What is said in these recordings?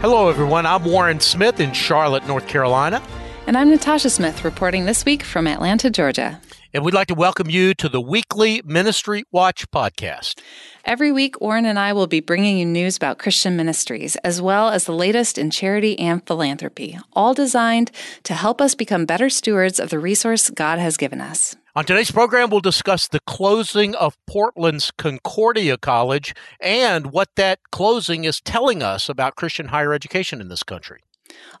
Hello, everyone. I'm Warren Smith in Charlotte, North Carolina. And I'm Natasha Smith reporting this week from Atlanta, Georgia. And we'd like to welcome you to the weekly Ministry Watch podcast. Every week, Warren and I will be bringing you news about Christian ministries, as well as the latest in charity and philanthropy, all designed to help us become better stewards of the resource God has given us. On today's program, we'll discuss the closing of Portland's Concordia College and what that closing is telling us about Christian higher education in this country.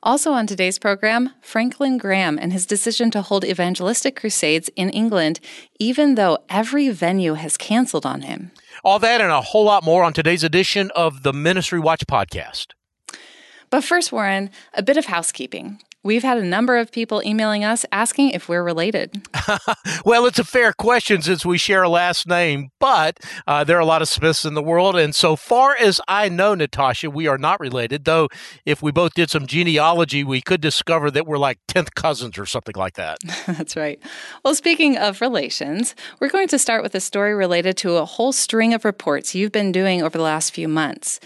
Also on today's program, Franklin Graham and his decision to hold evangelistic crusades in England, even though every venue has canceled on him. All that and a whole lot more on today's edition of the Ministry Watch podcast. But first, Warren, a bit of housekeeping. We've had a number of people emailing us asking if we're related. well, it's a fair question since we share a last name, but uh, there are a lot of Smiths in the world. And so far as I know, Natasha, we are not related, though if we both did some genealogy, we could discover that we're like 10th cousins or something like that. That's right. Well, speaking of relations, we're going to start with a story related to a whole string of reports you've been doing over the last few months.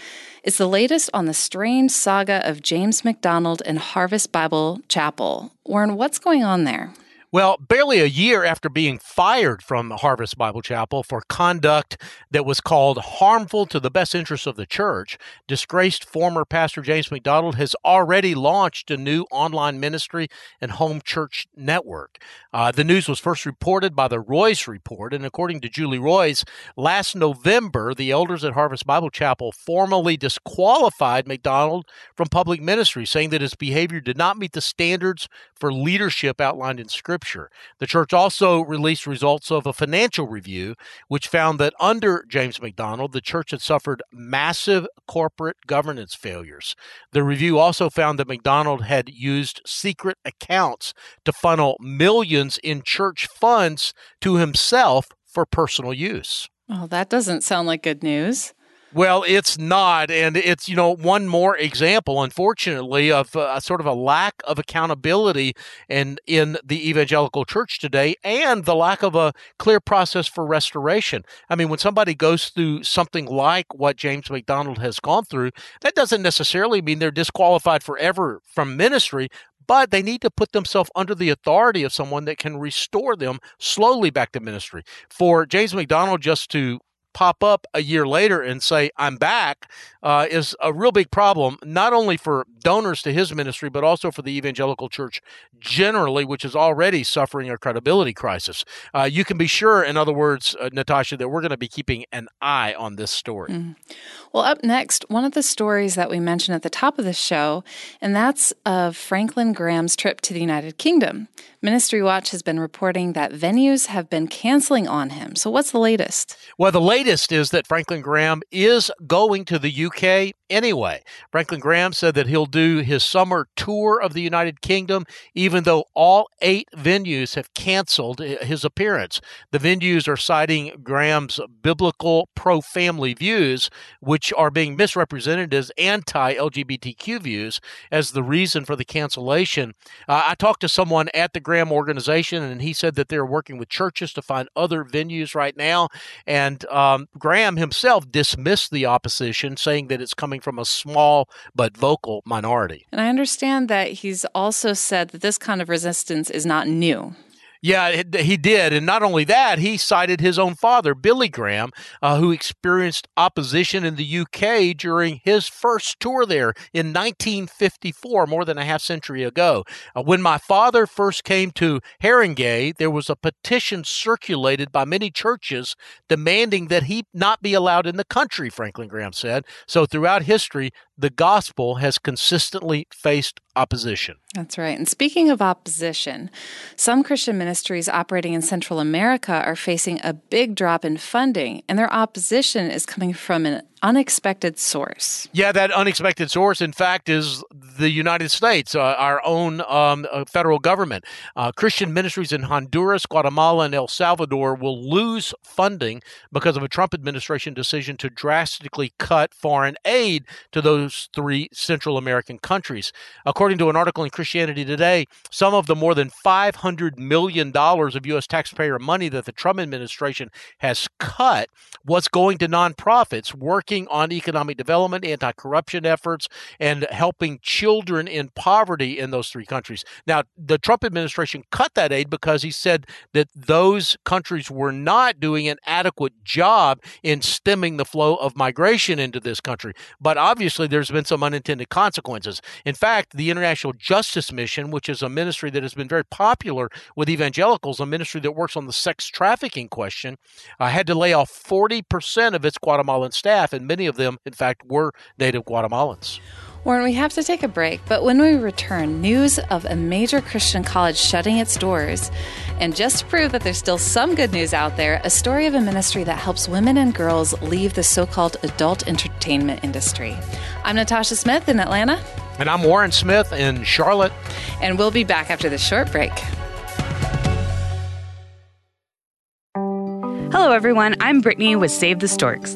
It's the latest on the strange saga of James MacDonald and Harvest Bible Chapel. Warren, what's going on there? Well, barely a year after being fired from Harvest Bible Chapel for conduct that was called harmful to the best interests of the church, disgraced former pastor James MacDonald has already launched a new online ministry and home church network. Uh, the news was first reported by the Roys Report, and according to Julie Roys, last November, the elders at Harvest Bible Chapel formally disqualified MacDonald from public ministry, saying that his behavior did not meet the standards for leadership outlined in Scripture. The church also released results of a financial review, which found that under James MacDonald, the church had suffered massive corporate governance failures. The review also found that MacDonald had used secret accounts to funnel millions in church funds to himself for personal use. Well, that doesn't sound like good news. Well, it's not, and it's you know one more example, unfortunately, of uh, a sort of a lack of accountability and in the evangelical church today, and the lack of a clear process for restoration. I mean, when somebody goes through something like what James MacDonald has gone through, that doesn't necessarily mean they're disqualified forever from ministry, but they need to put themselves under the authority of someone that can restore them slowly back to ministry. For James MacDonald just to pop up a year later and say, I'm back, uh, is a real big problem, not only for donors to his ministry, but also for the evangelical church generally, which is already suffering a credibility crisis. Uh, you can be sure, in other words, uh, Natasha, that we're going to be keeping an eye on this story. Mm. Well, up next, one of the stories that we mentioned at the top of the show, and that's of Franklin Graham's trip to the United Kingdom. Ministry Watch has been reporting that venues have been canceling on him. So, what's the latest? Well, the latest is that Franklin Graham is going to the UK anyway. Franklin Graham said that he'll do his summer tour of the United Kingdom, even though all eight venues have canceled his appearance. The venues are citing Graham's biblical pro family views, which are being misrepresented as anti LGBTQ views, as the reason for the cancellation. Uh, I talked to someone at the Graham organization, and he said that they're working with churches to find other venues right now. And um, Graham himself dismissed the opposition, saying that it's coming from a small but vocal minority. And I understand that he's also said that this kind of resistance is not new. Yeah, he did. And not only that, he cited his own father, Billy Graham, uh, who experienced opposition in the UK during his first tour there in 1954, more than a half century ago. Uh, when my father first came to Harringay, there was a petition circulated by many churches demanding that he not be allowed in the country, Franklin Graham said. So throughout history, the gospel has consistently faced opposition. That's right. And speaking of opposition, some Christian ministries operating in Central America are facing a big drop in funding, and their opposition is coming from an unexpected source. Yeah, that unexpected source, in fact, is the United States, uh, our own um, uh, federal government. Uh, Christian ministries in Honduras, Guatemala, and El Salvador will lose funding because of a Trump administration decision to drastically cut foreign aid to those three Central American countries. According to an article in Christianity Today, some of the more than $500 million of U.S. taxpayer money that the Trump administration has cut was going to nonprofits working working on economic development, anti corruption efforts, and helping children in poverty in those three countries. Now, the Trump administration cut that aid because he said that those countries were not doing an adequate job in stemming the flow of migration into this country. But obviously, there's been some unintended consequences. In fact, the International Justice Mission, which is a ministry that has been very popular with evangelicals, a ministry that works on the sex trafficking question, uh, had to lay off 40% of its Guatemalan staff, and many of them, in fact, were native Guatemalans. Warren, we have to take a break, but when we return, news of a major Christian college shutting its doors. And just to prove that there's still some good news out there, a story of a ministry that helps women and girls leave the so called adult entertainment industry. I'm Natasha Smith in Atlanta. And I'm Warren Smith in Charlotte. And we'll be back after this short break. Hello, everyone. I'm Brittany with Save the Storks.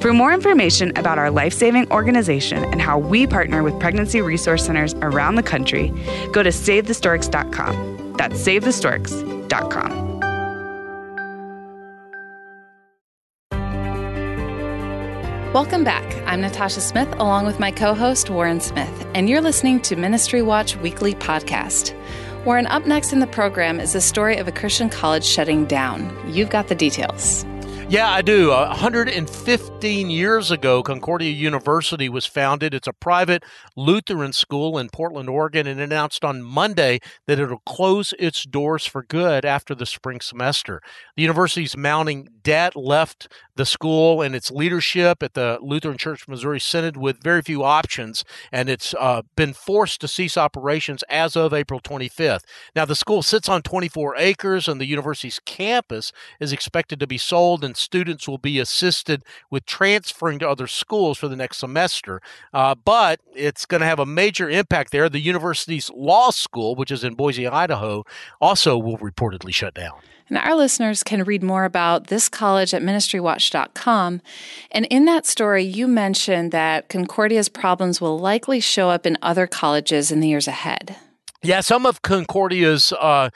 For more information about our life saving organization and how we partner with pregnancy resource centers around the country, go to SaveTheStorks.com. That's SaveTheStorks.com. Welcome back. I'm Natasha Smith, along with my co host, Warren Smith, and you're listening to Ministry Watch Weekly Podcast. Warren, up next in the program is the story of a Christian college shutting down. You've got the details. Yeah, I do. Uh, 115 years ago, Concordia University was founded. It's a private Lutheran school in Portland, Oregon, and announced on Monday that it'll close its doors for good after the spring semester. The university's mounting debt left the school and its leadership at the Lutheran Church Missouri Synod with very few options, and it's uh, been forced to cease operations as of April 25th. Now, the school sits on 24 acres, and the university's campus is expected to be sold and students will be assisted with transferring to other schools for the next semester. Uh, but it's going to have a major impact there. The university's law school, which is in Boise, Idaho, also will reportedly shut down. And our listeners can read more about this college at ministrywatch.com. And in that story, you mentioned that Concordia's problems will likely show up in other colleges in the years ahead. Yeah, some of Concordia's uh,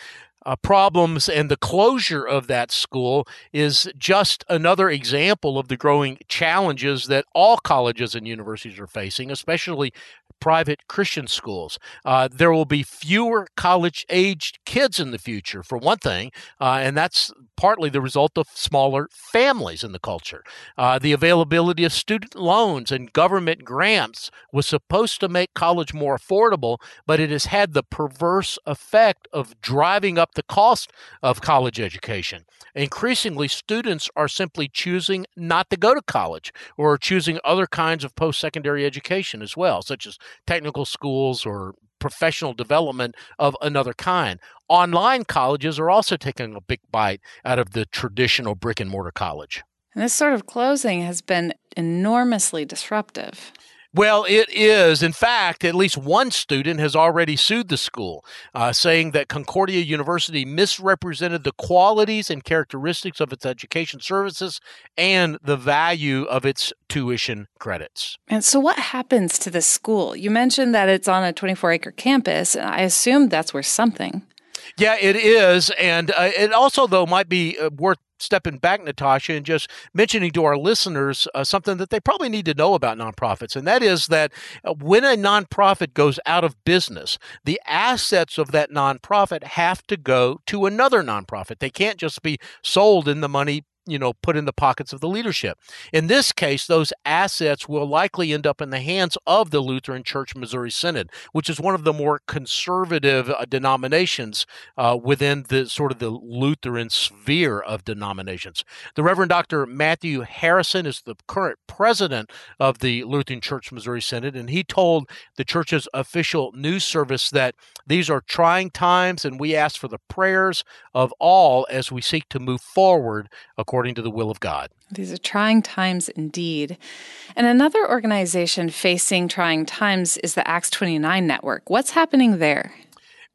uh, problems and the closure of that school is just another example of the growing challenges that all colleges and universities are facing, especially private Christian schools. Uh, there will be fewer college aged kids in the future, for one thing, uh, and that's partly the result of smaller families in the culture. Uh, the availability of student loans and government grants was supposed to make college more affordable, but it has had the perverse effect of driving up the cost of college education. Increasingly, students are simply choosing not to go to college or choosing other kinds of post secondary education as well, such as technical schools or professional development of another kind. Online colleges are also taking a big bite out of the traditional brick and mortar college. And this sort of closing has been enormously disruptive. Well, it is. In fact, at least one student has already sued the school, uh, saying that Concordia University misrepresented the qualities and characteristics of its education services and the value of its tuition credits. And so, what happens to the school? You mentioned that it's on a 24 acre campus, and I assume that's worth something. Yeah, it is. And uh, it also, though, might be uh, worth stepping back, Natasha, and just mentioning to our listeners uh, something that they probably need to know about nonprofits. And that is that uh, when a nonprofit goes out of business, the assets of that nonprofit have to go to another nonprofit. They can't just be sold and the money you know put in the pockets of the leadership. In this case, those assets will likely end up in the hands of the Lutheran Church Missouri Synod, which is one of the more conservative uh, denominations uh, within the sort of the Lutheran sphere of denominations. The Reverend Dr. Matthew Harrison is the current president of the Lutheran Church Missouri Synod, and he told the church's official news service that these are trying times, and we ask for the prayers of all as we seek to move forward according according to the will of God. These are trying times indeed. And another organization facing trying times is the Acts 29 network. What's happening there?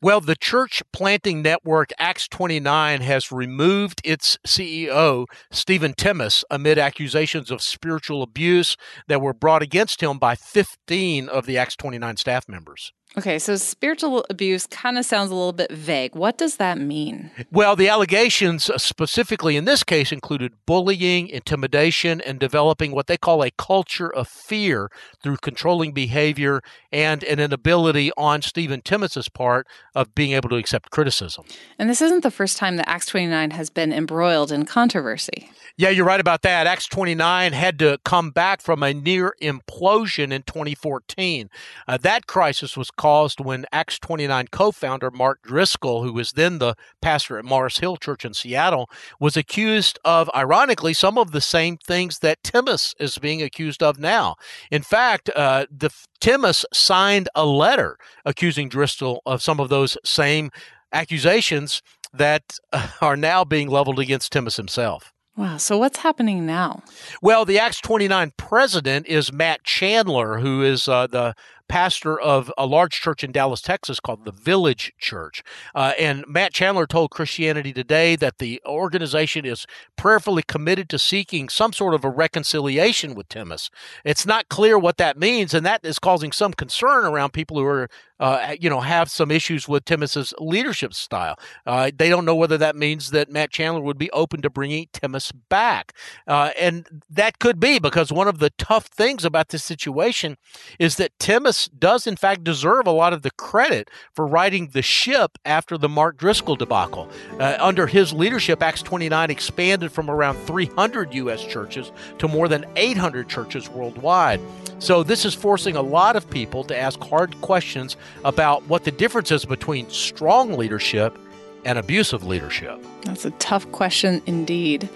Well, the church planting network Acts 29 has removed its CEO, Stephen Timmis, amid accusations of spiritual abuse that were brought against him by 15 of the Acts 29 staff members. Okay, so spiritual abuse kind of sounds a little bit vague. What does that mean? Well, the allegations uh, specifically in this case included bullying, intimidation, and developing what they call a culture of fear through controlling behavior and an inability on Stephen Timmis's part of being able to accept criticism. And this isn't the first time that Acts 29 has been embroiled in controversy. Yeah, you're right about that. Acts 29 had to come back from a near implosion in 2014. Uh, that crisis was caused when Acts 29 co founder Mark Driscoll, who was then the pastor at Mars Hill Church in Seattle, was accused of, ironically, some of the same things that Timmis is being accused of now. In fact, uh, the Timmis signed a letter accusing Driscoll of some of those same accusations that are now being leveled against Timmis himself. Wow. So what's happening now? Well, the Acts 29 president is Matt Chandler, who is uh, the pastor of a large church in Dallas, Texas called the Village Church. Uh, and Matt Chandler told Christianity Today that the organization is prayerfully committed to seeking some sort of a reconciliation with Timmis. It's not clear what that means, and that is causing some concern around people who are uh, you know, have some issues with Timmis's leadership style. Uh, they don't know whether that means that Matt Chandler would be open to bringing Timmis back. Uh, and that could be because one of the tough things about this situation is that Timmis does, in fact, deserve a lot of the credit for riding the ship after the Mark Driscoll debacle. Uh, under his leadership, Acts 29 expanded from around 300 U.S. churches to more than 800 churches worldwide. So, this is forcing a lot of people to ask hard questions about what the difference is between strong leadership and abusive leadership. That's a tough question indeed.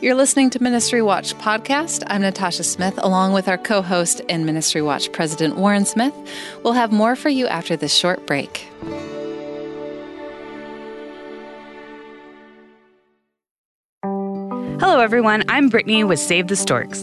You're listening to Ministry Watch podcast. I'm Natasha Smith, along with our co host and Ministry Watch President Warren Smith. We'll have more for you after this short break. Hello, everyone. I'm Brittany with Save the Storks.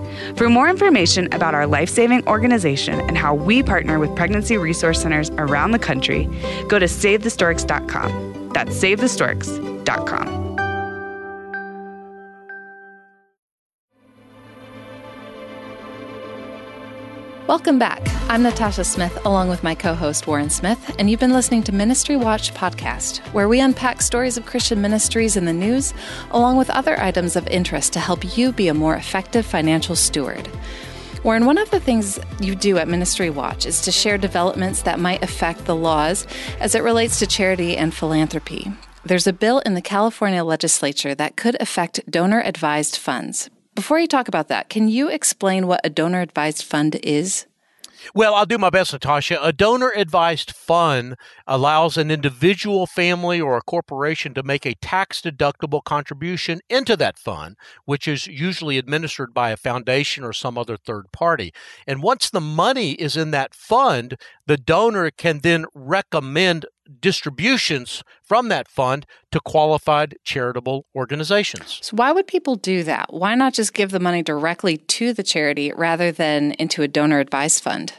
For more information about our life saving organization and how we partner with pregnancy resource centers around the country, go to SaveTheStorks.com. That's SaveTheStorks.com. Welcome back. I'm Natasha Smith, along with my co host Warren Smith, and you've been listening to Ministry Watch podcast, where we unpack stories of Christian ministries in the news, along with other items of interest to help you be a more effective financial steward. Warren, one of the things you do at Ministry Watch is to share developments that might affect the laws as it relates to charity and philanthropy. There's a bill in the California legislature that could affect donor advised funds. Before you talk about that, can you explain what a donor advised fund is? Well, I'll do my best, Natasha. A donor advised fund allows an individual, family, or a corporation to make a tax deductible contribution into that fund, which is usually administered by a foundation or some other third party. And once the money is in that fund, the donor can then recommend distributions from that fund to qualified charitable organizations. So, why would people do that? Why not just give the money directly to the charity rather than into a donor advised fund?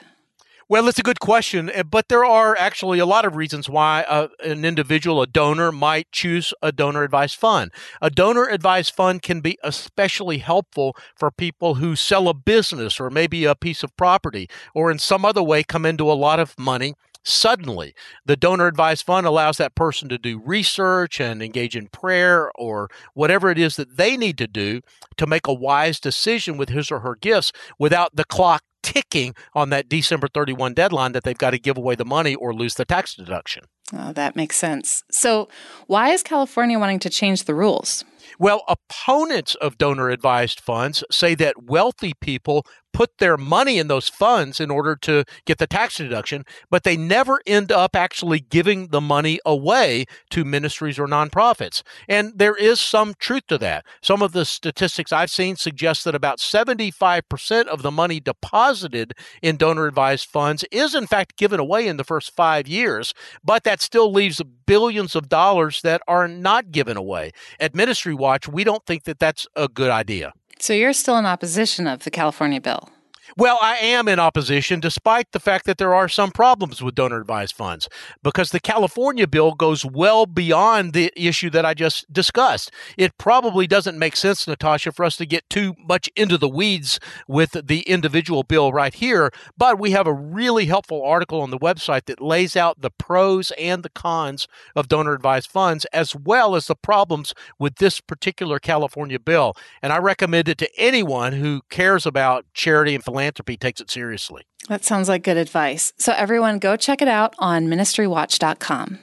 Well, it's a good question, eh, but there are actually a lot of reasons why uh, an individual, a donor, might choose a donor advised fund. A donor advised fund can be especially helpful for people who sell a business or maybe a piece of property or in some other way come into a lot of money suddenly. The donor advised fund allows that person to do research and engage in prayer or whatever it is that they need to do to make a wise decision with his or her gifts without the clock ticking on that December 31 deadline that they've got to give away the money or lose the tax deduction. Oh, that makes sense. So, why is California wanting to change the rules? Well, opponents of donor advised funds say that wealthy people put their money in those funds in order to get the tax deduction, but they never end up actually giving the money away to ministries or nonprofits. And there is some truth to that. Some of the statistics I've seen suggest that about 75% of the money deposited in donor advised funds is in fact given away in the first five years, but that still leaves billions of dollars that are not given away. At Ministry Watch, we don't think that that's a good idea. So you're still in opposition of the California bill? Well, I am in opposition, despite the fact that there are some problems with donor advised funds, because the California bill goes well beyond the issue that I just discussed. It probably doesn't make sense, Natasha, for us to get too much into the weeds with the individual bill right here, but we have a really helpful article on the website that lays out the pros and the cons of donor advised funds, as well as the problems with this particular California bill. And I recommend it to anyone who cares about charity and philanthropy philanthropy takes it seriously. That sounds like good advice. So, everyone, go check it out on ministrywatch.com.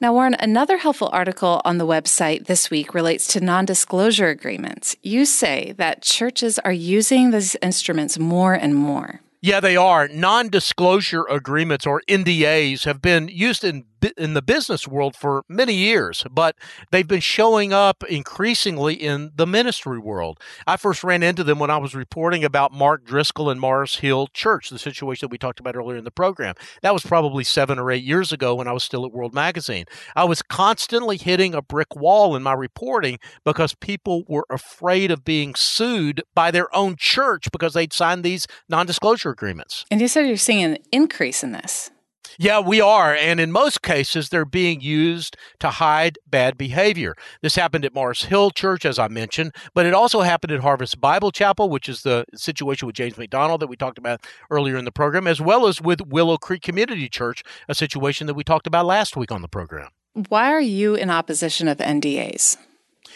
Now, Warren, another helpful article on the website this week relates to non disclosure agreements. You say that churches are using these instruments more and more. Yeah, they are. Non disclosure agreements or NDAs have been used in in the business world for many years, but they've been showing up increasingly in the ministry world. I first ran into them when I was reporting about Mark Driscoll and Mars Hill Church, the situation that we talked about earlier in the program. That was probably seven or eight years ago when I was still at World Magazine. I was constantly hitting a brick wall in my reporting because people were afraid of being sued by their own church because they'd signed these non disclosure agreements. And you said you're seeing an increase in this. Yeah, we are. And in most cases, they're being used to hide bad behavior. This happened at Mars Hill Church, as I mentioned, but it also happened at Harvest Bible Chapel, which is the situation with James MacDonald that we talked about earlier in the program, as well as with Willow Creek Community Church, a situation that we talked about last week on the program. Why are you in opposition of NDAs?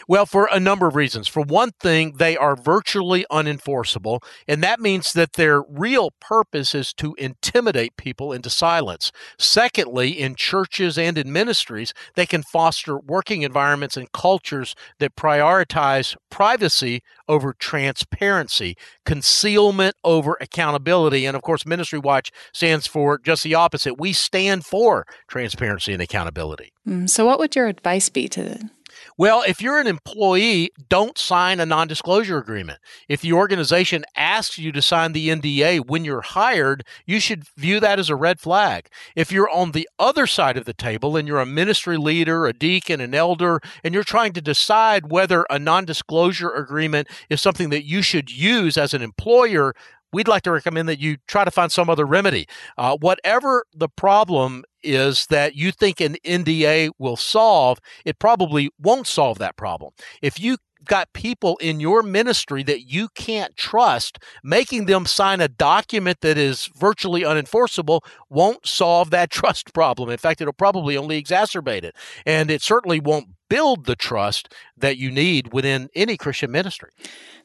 Well, for a number of reasons. For one thing, they are virtually unenforceable, and that means that their real purpose is to intimidate people into silence. Secondly, in churches and in ministries, they can foster working environments and cultures that prioritize privacy over transparency, concealment over accountability. And of course, Ministry Watch stands for just the opposite. We stand for transparency and accountability. Mm, so, what would your advice be to well, if you're an employee, don't sign a non disclosure agreement. If the organization asks you to sign the NDA when you're hired, you should view that as a red flag. If you're on the other side of the table and you're a ministry leader, a deacon, an elder, and you're trying to decide whether a non disclosure agreement is something that you should use as an employer, we'd like to recommend that you try to find some other remedy. Uh, whatever the problem is that you think an NDA will solve, it probably won't solve that problem. If you got people in your ministry that you can't trust, making them sign a document that is virtually unenforceable won't solve that trust problem. In fact, it'll probably only exacerbate it. And it certainly won't build the trust that you need within any Christian ministry.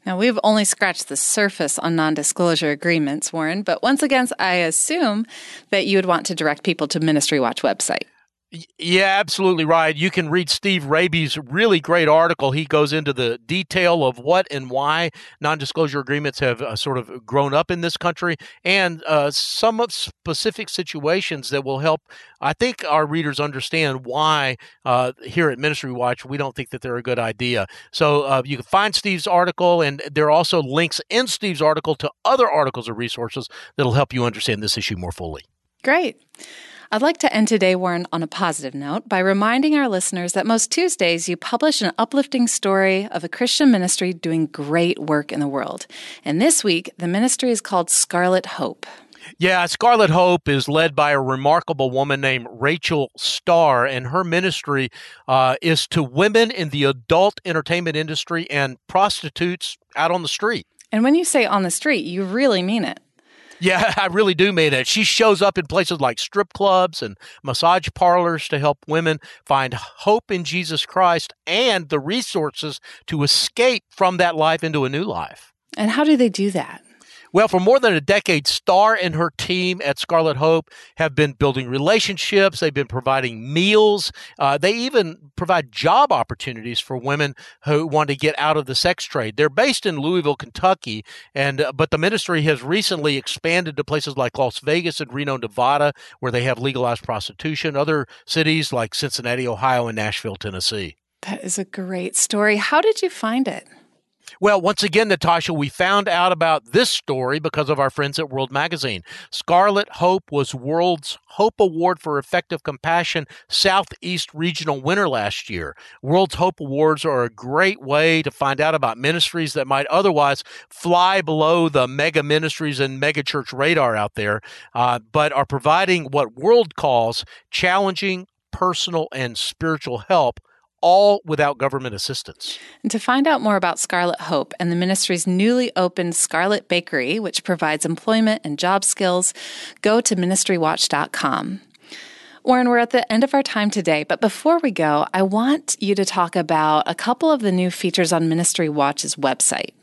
Now, we've only scratched the surface on non disclosure agreements, Warren, but once again, I assume that you would want to direct people to Ministry Watch website. Yeah, absolutely right. You can read Steve Rabey's really great article. He goes into the detail of what and why non disclosure agreements have uh, sort of grown up in this country and uh, some of specific situations that will help, I think, our readers understand why uh, here at Ministry Watch we don't think that they're a good idea. So uh, you can find Steve's article, and there are also links in Steve's article to other articles or resources that'll help you understand this issue more fully. Great. I'd like to end today, Warren, on a positive note by reminding our listeners that most Tuesdays you publish an uplifting story of a Christian ministry doing great work in the world. And this week, the ministry is called Scarlet Hope. Yeah, Scarlet Hope is led by a remarkable woman named Rachel Starr, and her ministry uh, is to women in the adult entertainment industry and prostitutes out on the street. And when you say on the street, you really mean it. Yeah, I really do mean it. She shows up in places like strip clubs and massage parlors to help women find hope in Jesus Christ and the resources to escape from that life into a new life. And how do they do that? Well, for more than a decade, Star and her team at Scarlet Hope have been building relationships. They've been providing meals. Uh, they even provide job opportunities for women who want to get out of the sex trade. They're based in Louisville, Kentucky, and uh, but the ministry has recently expanded to places like Las Vegas and Reno, Nevada, where they have legalized prostitution. Other cities like Cincinnati, Ohio, and Nashville, Tennessee. That is a great story. How did you find it? Well, once again, Natasha, we found out about this story because of our friends at World Magazine. Scarlet Hope was World's Hope Award for Effective Compassion Southeast Regional winner last year. World's Hope Awards are a great way to find out about ministries that might otherwise fly below the mega ministries and mega church radar out there, uh, but are providing what World calls challenging personal and spiritual help all without government assistance. And to find out more about Scarlet Hope and the ministry's newly opened Scarlet Bakery, which provides employment and job skills, go to ministrywatch.com. Warren, we're at the end of our time today, but before we go, I want you to talk about a couple of the new features on Ministry Watch's website.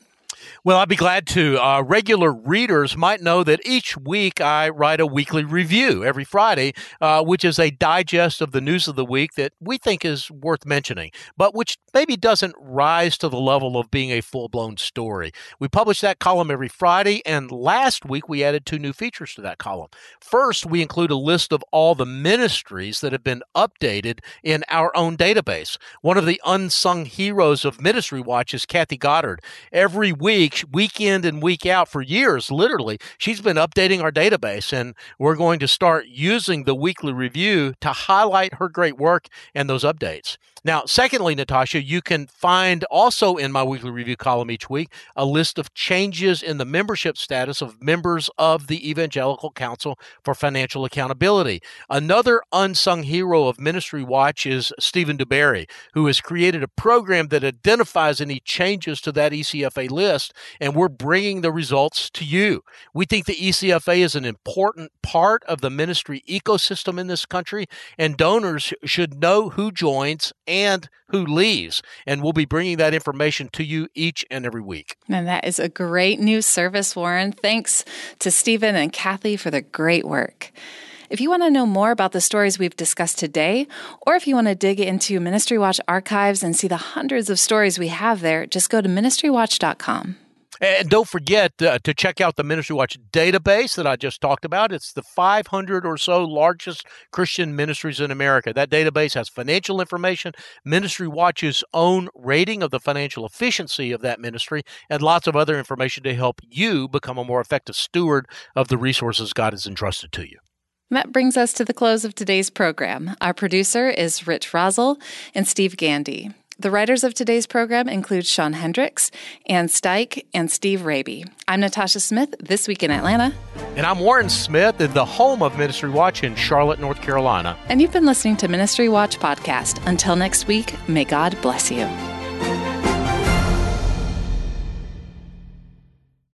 Well, I'd be glad to. Uh, regular readers might know that each week I write a weekly review every Friday, uh, which is a digest of the news of the week that we think is worth mentioning, but which maybe doesn't rise to the level of being a full blown story. We publish that column every Friday, and last week we added two new features to that column. First, we include a list of all the ministries that have been updated in our own database. One of the unsung heroes of Ministry Watch is Kathy Goddard. Every week, week, week in and week out for years, literally, she's been updating our database. And we're going to start using the weekly review to highlight her great work and those updates. Now, secondly, Natasha, you can find also in my weekly review column each week a list of changes in the membership status of members of the Evangelical Council for Financial Accountability. Another unsung hero of Ministry Watch is Stephen DuBarry, who has created a program that identifies any changes to that ECFA list, and we're bringing the results to you. We think the ECFA is an important part of the ministry ecosystem in this country, and donors should know who joins and who leaves. And we'll be bringing that information to you each and every week. And that is a great new service, Warren. Thanks to Stephen and Kathy for the great work. If you want to know more about the stories we've discussed today, or if you want to dig into Ministry Watch archives and see the hundreds of stories we have there, just go to ministrywatch.com. And don't forget uh, to check out the Ministry Watch database that I just talked about. It's the 500 or so largest Christian ministries in America. That database has financial information, Ministry Watch's own rating of the financial efficiency of that ministry, and lots of other information to help you become a more effective steward of the resources God has entrusted to you. That brings us to the close of today's program. Our producer is Rich Rosel and Steve Gandy. The writers of today's program include Sean Hendricks, Ann Steich, and Steve Rabey. I'm Natasha Smith, This Week in Atlanta. And I'm Warren Smith, in the home of Ministry Watch in Charlotte, North Carolina. And you've been listening to Ministry Watch Podcast. Until next week, may God bless you.